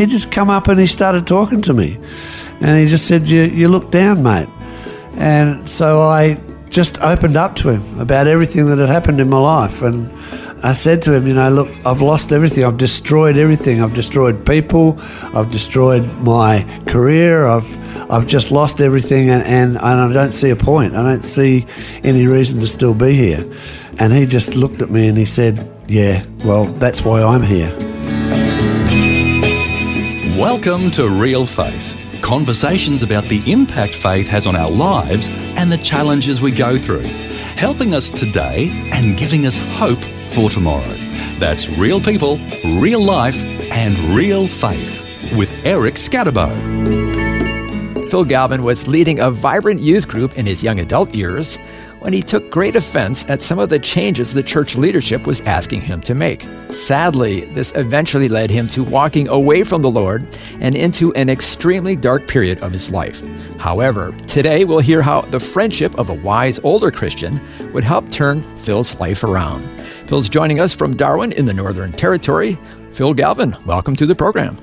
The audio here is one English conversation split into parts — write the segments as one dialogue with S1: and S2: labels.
S1: he just come up and he started talking to me, and he just said, "You you look down, mate." And so I just opened up to him about everything that had happened in my life, and I said to him, "You know, look, I've lost everything. I've destroyed everything. I've destroyed people. I've destroyed my career. I've I've just lost everything, and, and, and I don't see a point. I don't see any reason to still be here." And he just looked at me and he said, "Yeah, well, that's why I'm here."
S2: Welcome to Real Faith. Conversations about the impact faith has on our lives and the challenges we go through, helping us today and giving us hope for tomorrow. That's real people, real life, and real faith with Eric Skattebo.
S3: Phil Galvin was leading a vibrant youth group in his young adult years when he took great offense at some of the changes the church leadership was asking him to make. Sadly, this eventually led him to walking away from the Lord and into an extremely dark period of his life. However, today we'll hear how the friendship of a wise older Christian would help turn Phil's life around. Phil's joining us from Darwin in the Northern Territory. Phil Galvin, welcome to the program.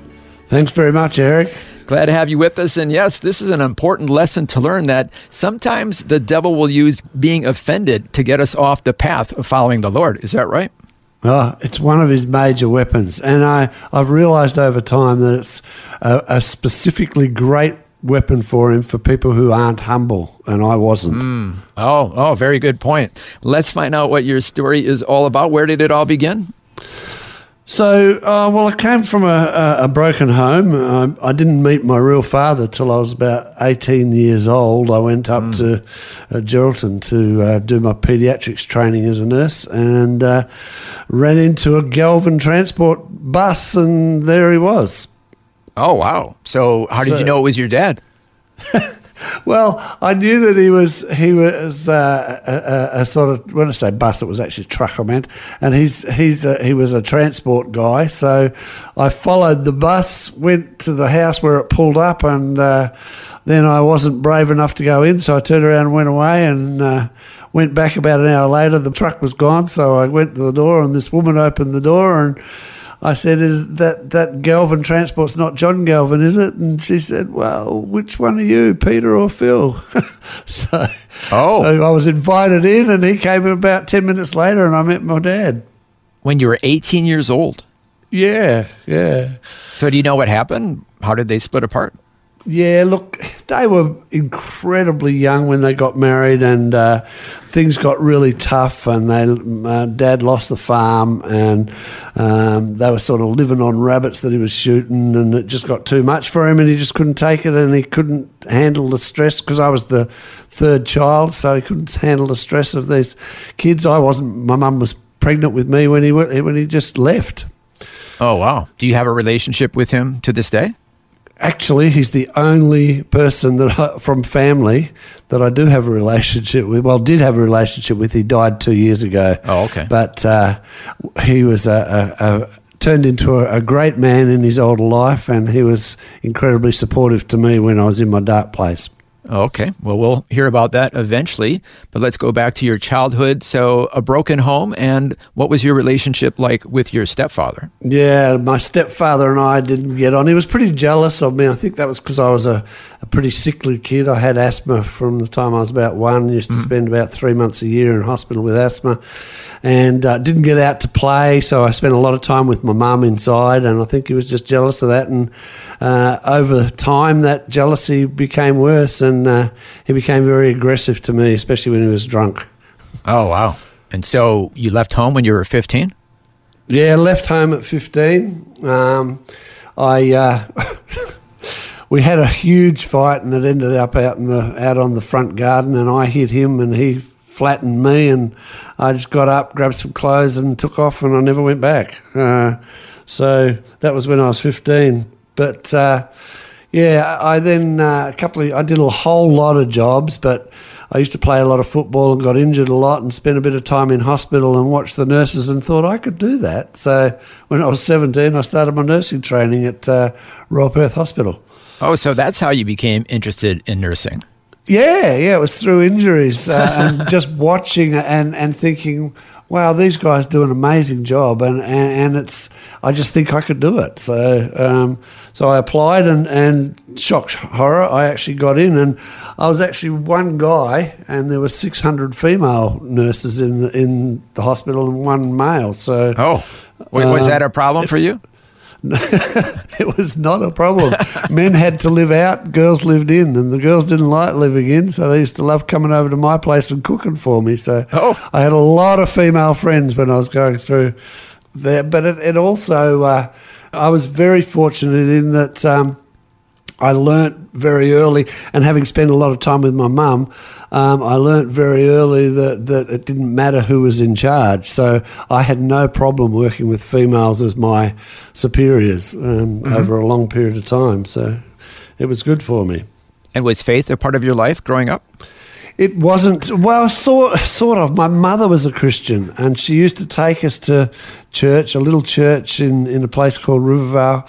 S1: Thanks very much, Eric.
S3: Glad to have you with us. And yes, this is an important lesson to learn that sometimes the devil will use being offended to get us off the path of following the Lord. Is that right?
S1: Oh, it's one of his major weapons. And I, I've realized over time that it's a, a specifically great weapon for him for people who aren't humble, and I wasn't.
S3: Mm. Oh, oh, very good point. Let's find out what your story is all about. Where did it all begin?
S1: So, uh, well, I came from a, a, broken home. Uh, I didn't meet my real father till I was about 18 years old. I went up mm. to uh, Geraldton to uh, do my paediatrics training as a nurse and uh, ran into a Galvin transport bus, and there he was.
S3: Oh, wow. So, how did so, you know it was your dad?
S1: Well, I knew that he was he was uh, a, a, a, sort of when I say bus, it was actually truck I meant, and he's he's a, he was a transport guy. So I followed the bus, went to the house where it pulled up, and uh, then I wasn't brave enough to go in, so I turned around and went away and. Uh, went back about an hour later. The truck was gone, so I went to the door, and this woman opened the door, and I said, "Is that that Galvin Transport's not John Galvin, is it?" And she said, "Well, which one are you, Peter or Phil?" so, oh. so I was invited in, and he came in about ten minutes later, and I met my dad.
S3: When you were 18 years old.
S1: Yeah, yeah.
S3: So, do you know what happened? How did they split apart?
S1: Yeah, look, they were incredibly young when they got married, and uh, things got really tough. And they, uh, dad lost the farm, and um, they were sort of living on rabbits that he was shooting, and it just got too much for him, and he just couldn't take it, and he couldn't handle the stress because I was the third child, so he couldn't handle the stress of these kids. I wasn't. My mum was pregnant with me when he when he just left.
S3: Oh wow! Do you have a relationship with him to this day?
S1: Actually, he's the only person that I, from family that I do have a relationship with. Well, did have a relationship with. He died two years ago.
S3: Oh, okay.
S1: But uh, he was a, a, a turned into a, a, great man in his older life, and he was incredibly supportive to me when I was in my dark place.
S3: Okay. Well, we'll hear about that eventually, but let's go back to your childhood. So, a broken home, and what was your relationship like with your stepfather?
S1: Yeah, my stepfather and I didn't get on. He was pretty jealous of me. I think that was because I was a, a, pretty sickly kid. I had asthma from the time I was about one. I used to mm-hmm. spend about three months a year in hospital with asthma and uh, didn't get out to play. So, I spent a lot of time with my mum inside, and I think he was just jealous of that. And uh, over time, that jealousy became worse, and uh, he became very aggressive to me, especially when he was drunk.
S3: Oh wow! And so you left home when you were fifteen?
S1: Yeah, left home at fifteen. Um, I uh, we had a huge fight, and it ended up out in the out on the front garden, and I hit him, and he flattened me, and I just got up, grabbed some clothes, and took off, and I never went back. Uh, so that was when I was fifteen But uh, yeah, I then uh, a couple of I did a whole lot of jobs, but I used to play a lot of football and got injured a lot and spent a bit of time in hospital and watched the nurses and thought I could do that. So when I was 17, I started my nursing training at uh, Royal Perth Hospital.
S3: Oh, so that's how you became interested in nursing.
S1: Yeah, yeah, it was through injuries uh, and just watching and, and thinking, wow, these guys do an amazing job, and, and, and it's I just think I could do it. So um, so I applied, and and shock horror, I actually got in, and I was actually one guy, and there were six hundred female nurses in the, in the hospital and one male. So
S3: oh, was uh, that a problem for you?
S1: it was not a problem. Men had to live out, girls lived in, and the girls didn't like living in, so they used to love coming over to my place and cooking for me. So oh. I had a lot of female friends when I was going through there. But it, it also, uh, I was very fortunate in that. Um, I learnt very early, and having spent a lot of time with my mum, um, I learnt very early that, that it didn't matter who was in charge. So I had no problem working with females as my superiors um, mm-hmm. over a long period of time. So it was good for me.
S3: And was faith a part of your life growing up?
S1: It wasn't. Well, sort sort of. My mother was a Christian, and she used to take us to church, a little church in in a place called Rivervale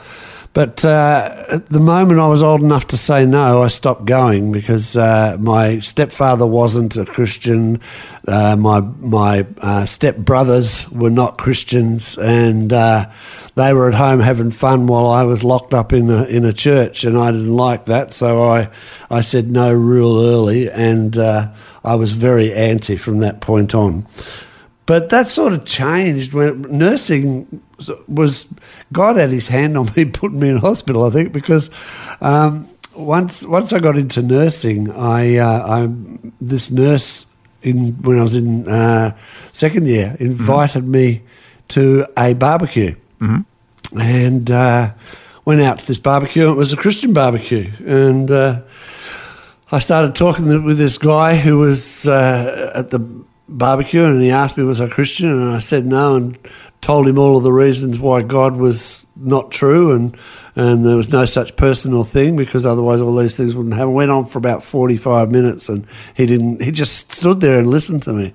S1: but uh, at the moment I was old enough to say no, I stopped going because uh, my stepfather wasn't a Christian. Uh, my my uh, stepbrothers were not Christians, and uh, they were at home having fun while I was locked up in a in a church, and I didn't like that. So I I said no real early, and uh, I was very anti from that point on. But that sort of changed when nursing was God had His hand on me, putting me in hospital. I think because um, once once I got into nursing, I, uh, I this nurse in when I was in uh, second year invited mm-hmm. me to a barbecue, mm-hmm. and uh, went out to this barbecue. It was a Christian barbecue, and uh, I started talking with this guy who was uh, at the barbecue and he asked me was I Christian and I said no and told him all of the reasons why God was not true and and there was no such person or thing because otherwise all these things wouldn't happen. Went on for about forty five minutes and he didn't he just stood there and listened to me.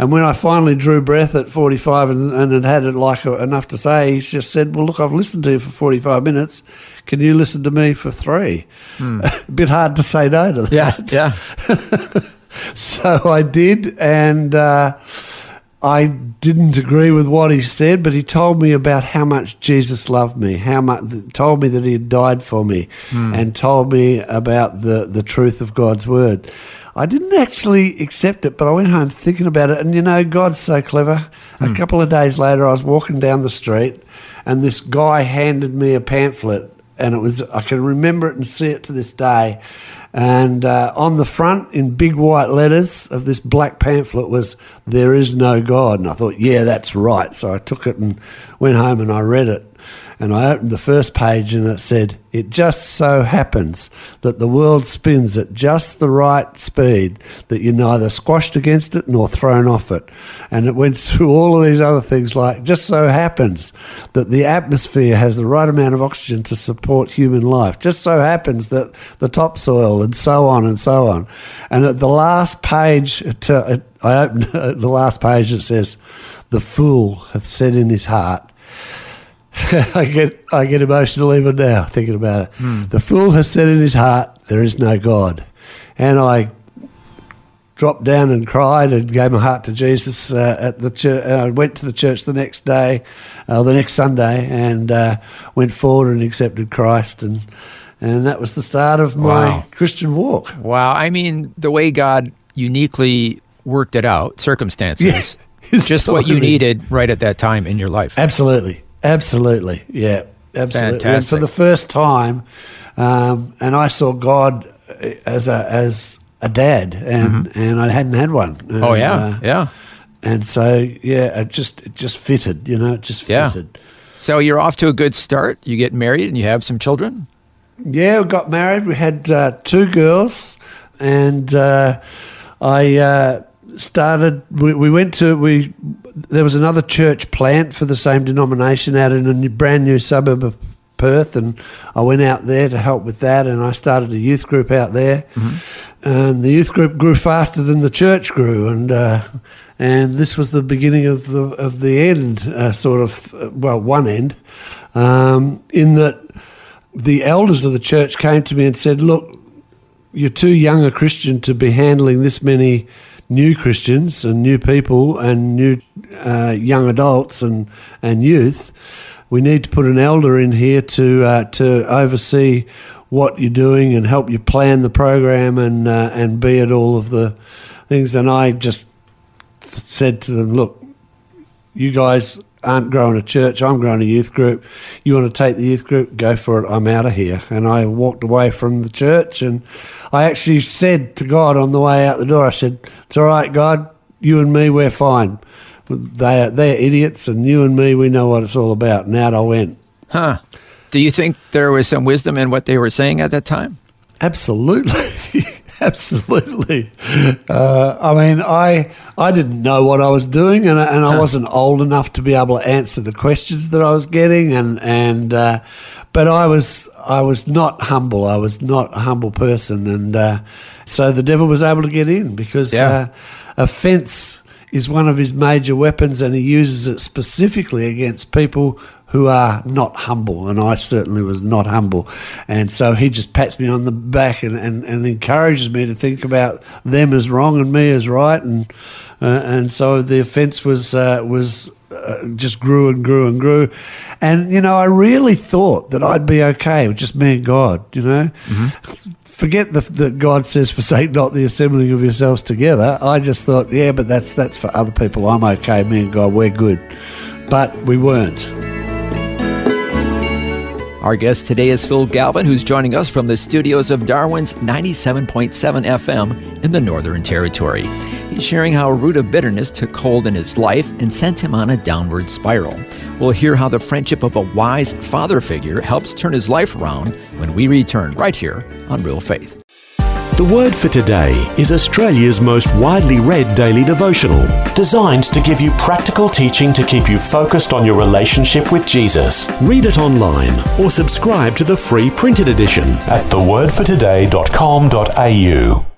S1: And when I finally drew breath at 45 and, and had had it like a, enough to say, he just said, Well, look, I've listened to you for 45 minutes. Can you listen to me for three? Hmm. a bit hard to say no to
S3: that. Yeah, yeah.
S1: so I did, and uh, I didn't agree with what he said, but he told me about how much Jesus loved me, how much told me that he had died for me, mm. and told me about the the truth of God's word. I didn't actually accept it, but I went home thinking about it, and you know, God's so clever. Mm. A hmm. couple of days later, I was walking down the street, and this guy handed me a pamphlet and it was I can remember it and see it to this day. And uh, on the front, in big white letters of this black pamphlet, was "There is no God." And I thought, yeah, that's right. So I took it and went home and I read it and I opened the first page and it said, It just so happens that the world spins at just the right speed that you're neither squashed against it nor thrown off it. And it went through all of these other things like, just so happens that the atmosphere has the right amount of oxygen to support human life. Just so happens that the topsoil and so on and so on. And at the last page, I opened the last page, it says, The fool hath said in his heart, I get I get emotional even now thinking about it. Mm. The fool has said in his heart, "There is no God," and I dropped down and cried and gave my heart to Jesus uh, at the church. Uh, I went to the church the next day, uh, the next Sunday, and uh, went forward and accepted Christ and. And that was the start of my wow. Christian walk.
S3: Wow. I mean, the way God uniquely worked it out, circumstances, yeah, just what you needed right at that time in your life.
S1: Absolutely. Absolutely, yeah, absolutely. Fantastic. And for the first time, um, and I saw God as a as a dad, and mm-hmm. and I hadn't had one. And,
S3: oh yeah, uh, yeah.
S1: And so yeah, it just it just fitted, you know, it just yeah. fitted.
S3: So you're off to a good start. You get married and you have some children.
S1: Yeah, we got married. We had uh, two girls, and uh, I uh, started. We, we went to we. There was another church plant for the same denomination out in a brand new suburb of Perth, and I went out there to help with that, and I started a youth group out there, and the youth group grew faster than the church grew, and. Uh, and this was the beginning of the of the end, uh, sort of, uh, well, one end, um, in that the elders of the church came to me and said, "Look, you're too young a Christian to be handling this many new Christians and new people and new uh, young adults and and youth. We need to put an elder in here to uh, to oversee what you're doing and help you plan the program and uh, and be at all of the things." And I just said to them, "Look, you guys." Aren't growing a church. I'm growing a youth group. You want to take the youth group? Go for it. I'm out of here. And I walked away from the church. And I actually said to God on the way out the door, I said, It's all right, God. You and me, we're fine. They are, they're idiots. And you and me, we know what it's all about. And out I went.
S3: Huh. Do you think there was some wisdom in what they were saying at that time?
S1: Absolutely. Absolutely. Uh, I mean, I I didn't know what I was doing, and, I- and I wasn't old enough to be able to answer the questions that I was getting, and and uh, but I was I was not humble. I was not a humble person, and uh, so the devil was able to get in because
S3: Yeah.
S1: uh, offence is one of his major weapons, and he uses it specifically against people who are not humble. And I certainly was not humble. And so he just pats me on the back and, and, and encourages me to think about them as wrong and me as right. And uh, and so the offence was uh, was. Uh, just grew and grew and grew, and you know I really thought that I'd be okay with just me and God. You know, forget the, that God says, "Forsake not the assembling of yourselves together." I just thought, yeah, but that's that's for other people. I'm okay. Me and God, we're good, but we weren't.
S3: Our guest today is Phil Galvin, who's joining us from the studios of Darwin's 97.7 FM in the Northern Territory. He's sharing how a root of bitterness took hold in his life and sent him on a downward spiral. We'll hear how the friendship of a wise father figure helps turn his life around when we return right here on Real Faith.
S4: The word for today is Australia's most widely read daily devotional, designed to give you practical teaching to keep you focused on your relationship with Jesus. Read it online or subscribe to the free printed edition at thewordfortoday.com.au.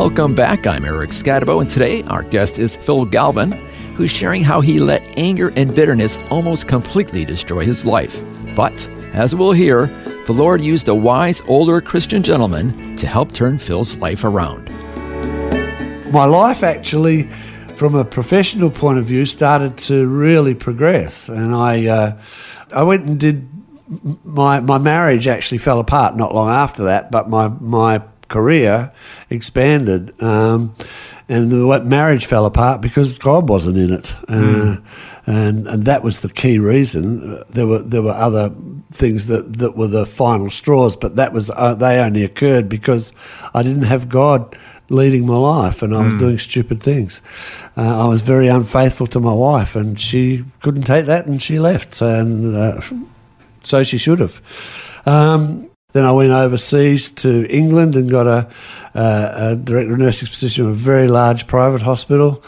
S3: Welcome back. I'm Eric Skattebo, and today our guest is Phil Galvin, who's sharing how he let anger and bitterness almost completely destroy his life. But, as we'll hear, the Lord used a wise older Christian gentleman to help turn Phil's life around.
S1: My life actually, from a professional point of view, started to really progress, and I uh, I went and did my my marriage actually fell apart not long after that, but my my career expanded. Um, and the marriage fell apart because God wasn't in it, uh, and and that was the key reason. There were there were other things that, that were the final straws, but that was uh, they only occurred because I didn't have God leading my life, and I was doing stupid things. Uh, I was very unfaithful to my wife, and she couldn't take that, and she left, and uh, so she should have. Um, then I went overseas to England and got a, a, director of nursing position in a very large private hospital.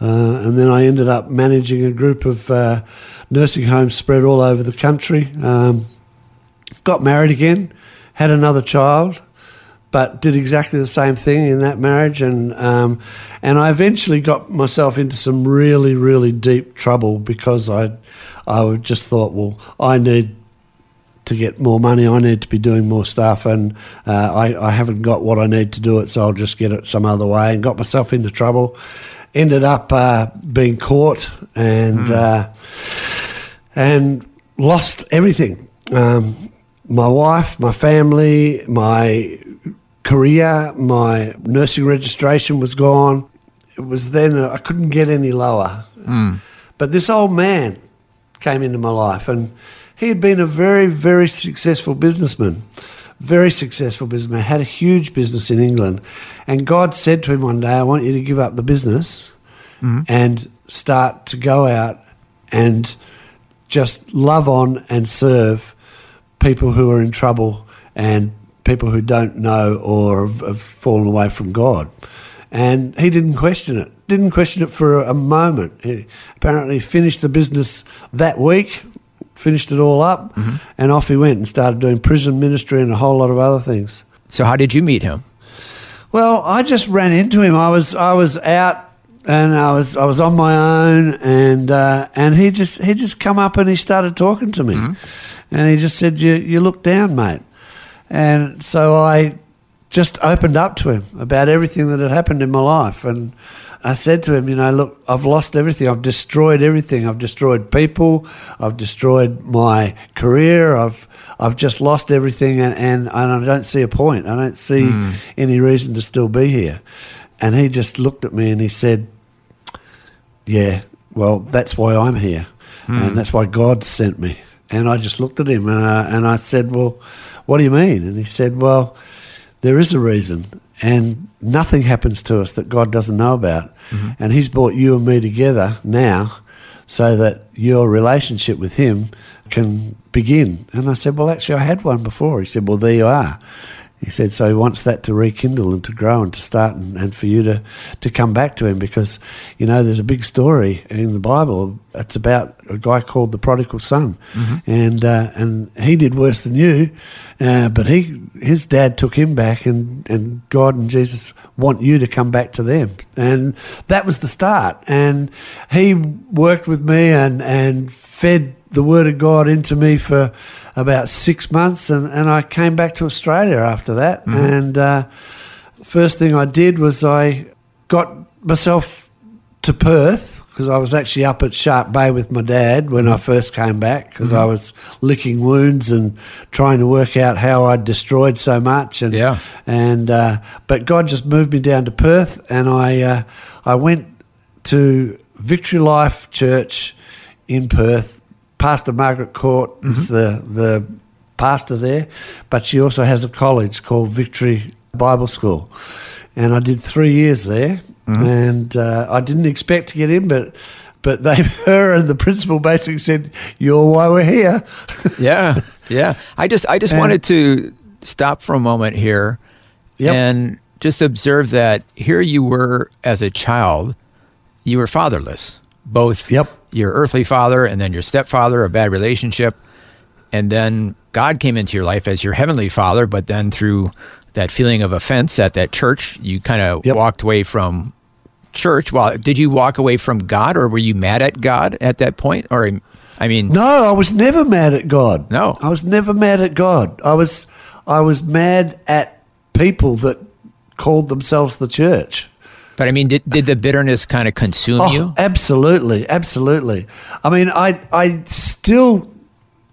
S1: Uh, and then I ended up managing a group of uh, nursing homes spread all over the country. Um, got married again, had another child, but did exactly the same thing in that marriage. And, um, and I eventually got myself into some really, really deep trouble because I, I just thought, well, I need to get more money. I need to be doing more stuff, and uh, I, I haven't got what I need to do it, so I'll just get it some other way. And got myself into trouble. Ended up uh, being caught and uh, and lost everything. Um, my wife, my family, my career, my nursing registration was gone. It was then I couldn't get any lower. But this old man came into my life, and he had been a very, very successful businessman, very successful businessman, had a huge business in England. And God said to him one day, I want you to give up the business mm-hmm. and start to go out and just love on and serve people who are in trouble and people who don't know or have, have fallen away from God. And he didn't question it. Didn't question it for a moment. He apparently finished the business that week, finished it all up, and off he went and started doing prison ministry and a whole lot of other things.
S3: So, how did you meet him?
S1: Well, I just ran into him. I was I was out and I was I was on my own and uh, and he just he just come up and he started talking to me, and he just said you you look down, mate, and so I just opened up to him about everything that had happened in my life and. I said to him, you know, look, I've lost everything. I've destroyed everything. I've destroyed people. I've destroyed my career. I've I've just lost everything, and, and, and I don't see a point. I don't see hmm. any reason to still be here. And he just looked at me and he said, "Yeah, well, that's why I'm here, hmm. and that's why God sent me." And I just looked at him and I, and I said, "Well, what do you mean?" And he said, "Well, there is a reason, and nothing happens to us that God doesn't know about. Mm-hmm. And He's brought you and me together now so that your relationship with Him can begin. And I said, Well, actually, I had one before. He said, Well, there you are. He said, so he wants that to rekindle and to grow and to start and, and for you to, to come back to him because, you know, there's a big story in the Bible. It's about a guy called the prodigal son. And, uh, and he did worse than you, uh, but he, his dad took him back and, and God and Jesus want you to come back to them. And that was the start. And he worked with me and, and fed the word of God into me for about six months, and, and I came back to Australia after that. And uh, first thing I did was I got myself to Perth because I was actually up at Shark Bay with my dad when I first came back because I was licking wounds and trying to work out how I'd destroyed so much. And
S3: Yeah.
S1: and uh, but God just moved me down to Perth, and I uh, I went to Victory Life Church in Perth. Pastor Margaret Court is the the pastor there, but she also has a college called Victory Bible School, and I did three years there, and uh, I didn't expect to get in, but. But they, her and the principal basically said, "You're why we're here."
S3: yeah, yeah. I just I just
S1: And-
S3: wanted to stop for a moment here
S1: Yep.
S3: and just observe that here you were as a child, you were fatherless. Both
S1: Yep.
S3: Your earthly father and then your stepfather, a bad relationship, and then God came into your life as your heavenly father, but then through that feeling of offense at that church, you kind of
S1: Yep.
S3: walked away from church. Well, did you walk away from God or were you mad at God at that point? Or I mean,
S1: No, I was never mad at God.
S3: No.
S1: I was never mad at God. I was I was mad at people that called themselves the church.
S3: But I mean, did, did the bitterness kind of consume
S1: Oh,
S3: you?
S1: absolutely, absolutely. I mean, I I still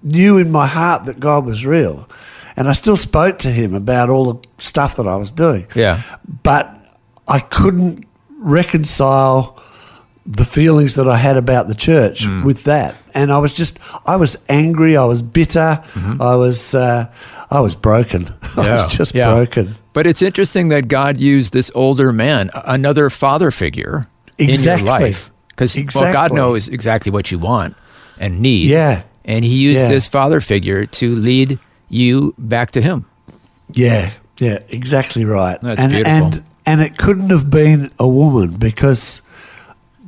S1: knew in my heart that God was real, and I still spoke to Him about all the stuff that I was doing.
S3: Yeah.
S1: but I couldn't reconcile the feelings that I had about the church
S3: Mm.
S1: with that, and I was just I was angry. I was bitter. I was uh, I was broken. I
S3: Mm-hmm.
S1: Was just
S3: yeah.
S1: broken.
S3: But it's interesting that God used this older man, another father figure,
S1: Exactly.
S3: in your life. Because well, God knows exactly what you want and need.
S1: Yeah.
S3: And He used
S1: Yeah.
S3: this father figure to lead you back to Him.
S1: Yeah, yeah, exactly right.
S3: That's
S1: and,
S3: beautiful.
S1: And and it couldn't have been a woman because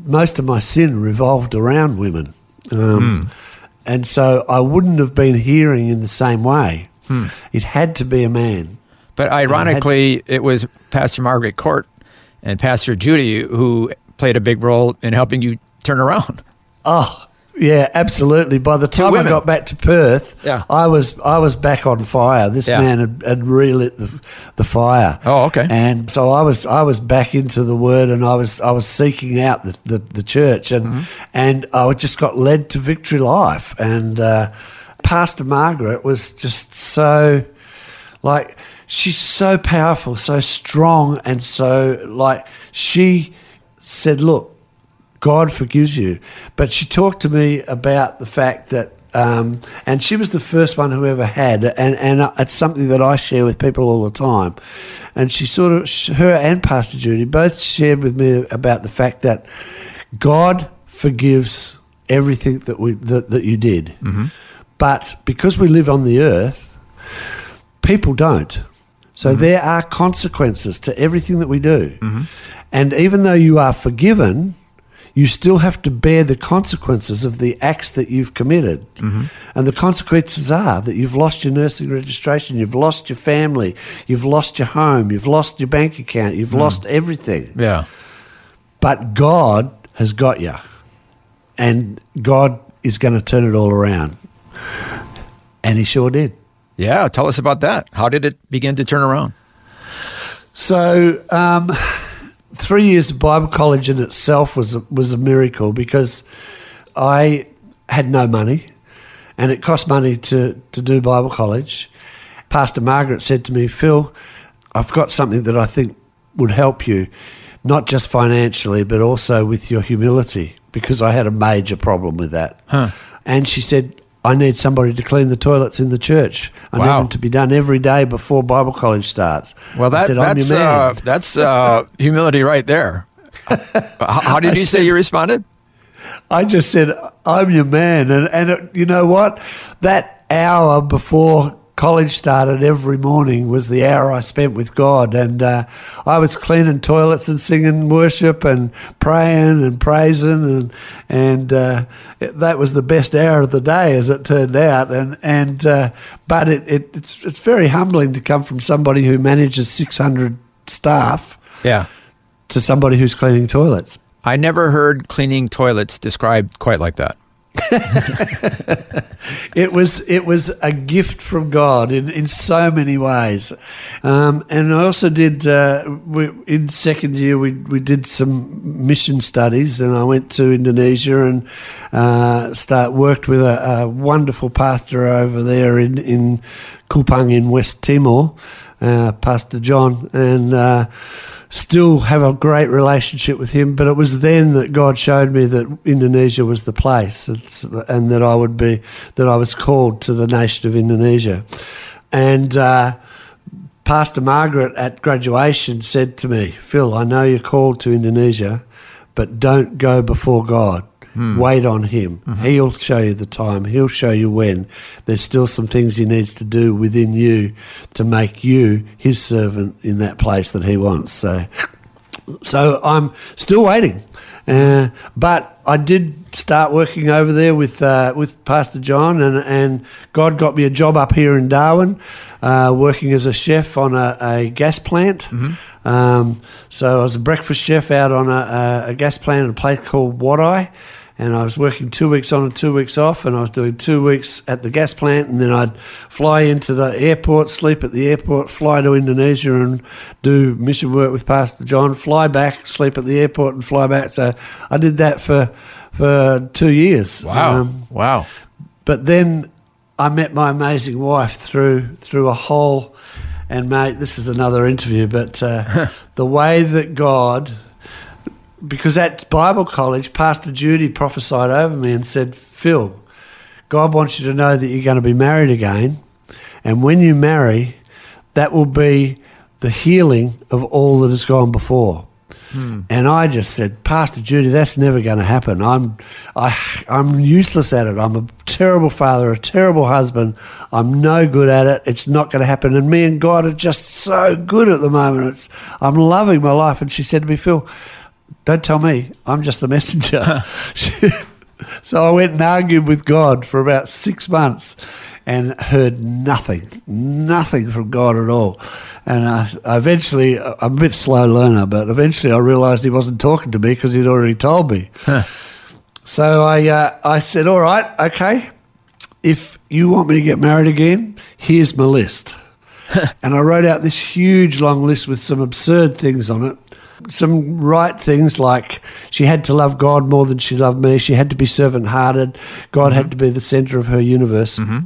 S1: most of my sin revolved around women, um,
S3: Hmm.
S1: and so I wouldn't have been hearing in the same way.
S3: Hmm.
S1: It had to be a man.
S3: But ironically, it was Pastor Margaret Court and Pastor Judy who played a big role in helping you turn around.
S1: Oh, yeah, absolutely. By the time I got back to Perth,
S3: Yeah.
S1: I was I was back on fire. This
S3: Yeah.
S1: man had, had relit the the fire.
S3: Oh, okay.
S1: And so I was I was back into the word, and I was I was seeking out the the, the church, and
S3: Mm-hmm.
S1: and I just got led to Victory Life, and uh, Pastor Margaret was just so like she's so powerful, so strong, and so like she said, look. God forgives you. But she talked to me about the fact that um, and she was the first one who ever had, and and uh, it's something that I share with people all the time. And she sort of, her and Pastor Judy both shared with me about the fact that God forgives everything that we that, that you did, but because we live on the earth, people don't. So mm-hmm. there are consequences to everything that we do. Mm-hmm. And even though you are forgiven, you still have to bear the consequences of the acts that you've committed. Mm-hmm. And the consequences are that you've lost your nursing registration, you've lost your family, you've lost your home, you've lost your bank account, you've mm. lost everything.
S3: Yeah.
S1: But God has got you. And God is going to turn it all around. And He sure did.
S3: Yeah. Tell us about that. How did it begin to turn around?
S1: So, um, three years of Bible college in itself was a, was a miracle because I had no money, and it cost money to to do Bible college. Pastor Margaret said to me, "Phil, I've got something that I think would help you, not just financially, but also with your humility, because I had a major problem with that." And she said. I need somebody to clean the toilets in the church. I
S3: Wow.
S1: need them to be done every day before Bible college starts.
S3: Well, that,
S1: said, "I'm
S3: that's
S1: your man."
S3: uh, that's uh, humility right there. how, how did you say you responded?
S1: I just said, I'm your man. And, and it, you know what? That hour before college started every morning was the hour I spent with God. And uh, I was cleaning toilets and singing worship and praying and praising. And, and uh, it- that was the best hour of the day, as it turned out. And, and uh, But it, it, it's, it's very humbling to come from somebody who manages 600 staff
S3: Yeah.
S1: to somebody who's cleaning toilets.
S3: I never heard cleaning toilets described quite like that.
S1: It was it was a gift from God in, in so many ways, um, and I also did uh, we, in second year we we did some mission studies, and I went to Indonesia and uh, start worked with a, a wonderful pastor over there in in Kupang in West Timor, uh, Pastor John, and. Still have a great relationship with him. But it was then that God showed me that Indonesia was the place, it's, and that I would be that I was called to the nation of Indonesia. And uh, Pastor Margaret at graduation said to me, "Phil, I know you're called to Indonesia, but don't go before God." Wait on him. He'll show you the time. He'll show you when. There's still some things he needs to do within you to make you his servant in that place that he wants. So, so I'm still waiting. Uh, but I did start working over there with uh, with Pastor John, and, and God got me a job up here in Darwin, uh, working as a chef on a, a gas plant. Um, so I was a breakfast chef out on a, a, a gas plant at a place called Wadeye, and I was working two weeks on and two weeks off, and I was doing two weeks at the gas plant, and then I'd fly into the airport, sleep at the airport, fly to Indonesia, and do mission work with Pastor John, fly back, sleep at the airport, and fly back. So I did that for for two years.
S3: Wow.
S1: Um,
S3: wow.
S1: but then I met my amazing wife through through a whole. And mate, this is another interview, but uh, the way that God, because at Bible college, Pastor Judy prophesied over me and said, "Phil, God wants you to know that you're going to be married again, and when you marry, that will be the healing of all that has gone before." Hmm. And I just said, Pastor Judy, that's never going to happen. I'm, I, I'm useless at it. I'm a terrible father, a terrible husband. I'm no good at it. It's not going to happen. And me and God are just so good at the moment. It's, I'm loving my life. And she said to me, Phil, don't tell me. I'm just the messenger. so I went and argued with God for about six months and heard nothing, nothing from God at all. And I, I eventually, I'm a bit slow learner, but eventually I realised he wasn't talking to me because he'd already told me. So I, uh, I said, all right, okay, if you want me to get married again, here's my list. and I wrote out this huge long list with some absurd things on it. Some right things like she had to love God more than she loved me. She had to be servant hearted. God had mm-hmm. to be the center of her universe. Mm-hmm.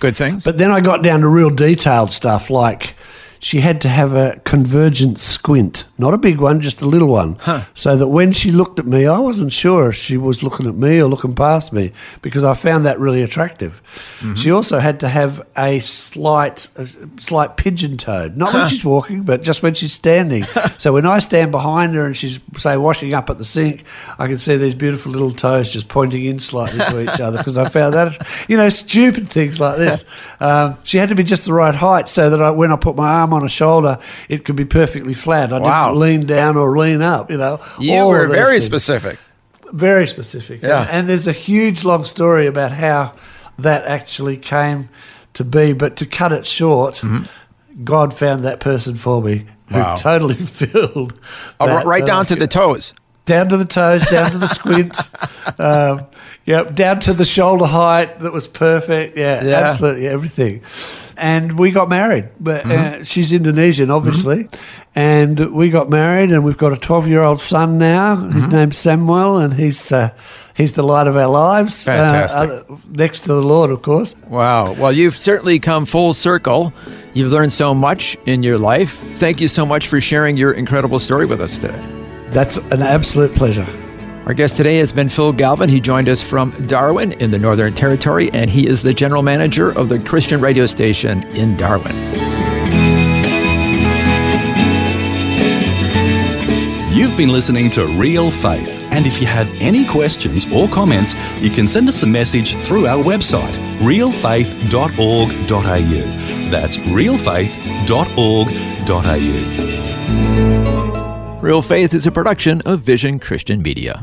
S3: Good things.
S1: But then I got down to real detailed stuff like she had to have a convergent squint, not a big one, just a little one, so that when she looked at me, I wasn't sure if she was looking at me or looking past me because I found that really attractive. She also had to have a slight, a slight pigeon toed, not when she's walking, but just when she's standing. so when I stand behind her and she's say washing up at the sink, I can see these beautiful little toes just pointing in slightly to each other because I found that, you know, stupid things like this. Um, she had to be just the right height so that I, when I put my arm on a shoulder, it could be perfectly flat. I
S3: Wow.
S1: didn't lean down or lean up, you know.
S3: You were very
S1: things.
S3: specific.
S1: Very specific.
S3: Yeah.
S1: And, and there's a huge long story about how that actually came to be. But to cut it short, God found that person for me who
S3: Mm-hmm. Wow.
S1: totally filled.
S3: Oh, right down
S1: I
S3: to the toes.
S1: down to the toes, down to the squint. um, yep, down to the shoulder height that was perfect. Yeah,
S3: Yeah.
S1: absolutely everything. And we got married. But
S3: Mm-hmm.
S1: uh, she's Indonesian, obviously, and we got married, and we've got a twelve-year-old son now. His
S3: Mm-hmm.
S1: name's Samuel, and he's uh, he's the light of our lives. uh,
S3: Fantastic.
S1: uh, next to the Lord, of course.
S3: Wow. Well, you've certainly come full circle. You've learned so much in your life. Thank you so much for sharing your incredible story with us today.
S1: That's an absolute pleasure.
S3: Our guest today has been Phil Galvin. He joined us from Darwin in the Northern Territory, and he is the general manager of the Christian radio station in Darwin.
S2: You've been listening to Real Faith, and if you have any questions or comments, you can send us a message through our website, realfaith.org.au. That's realfaith.org.au.
S3: Real Faith is a production of Vision Christian Media.